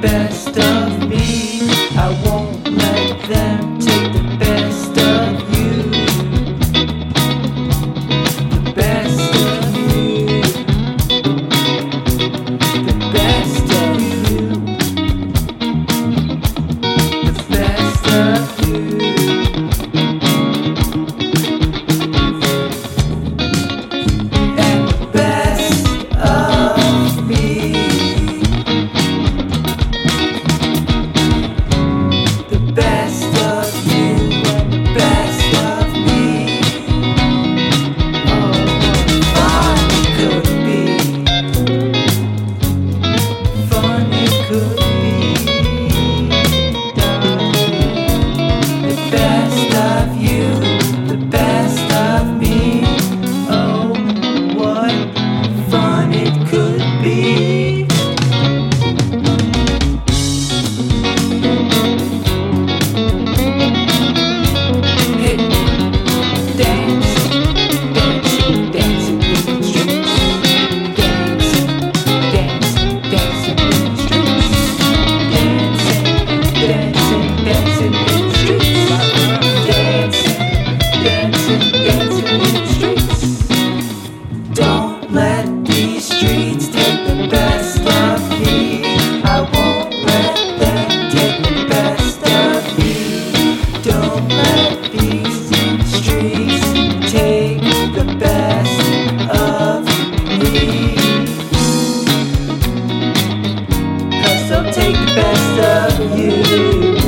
best of take the best of you.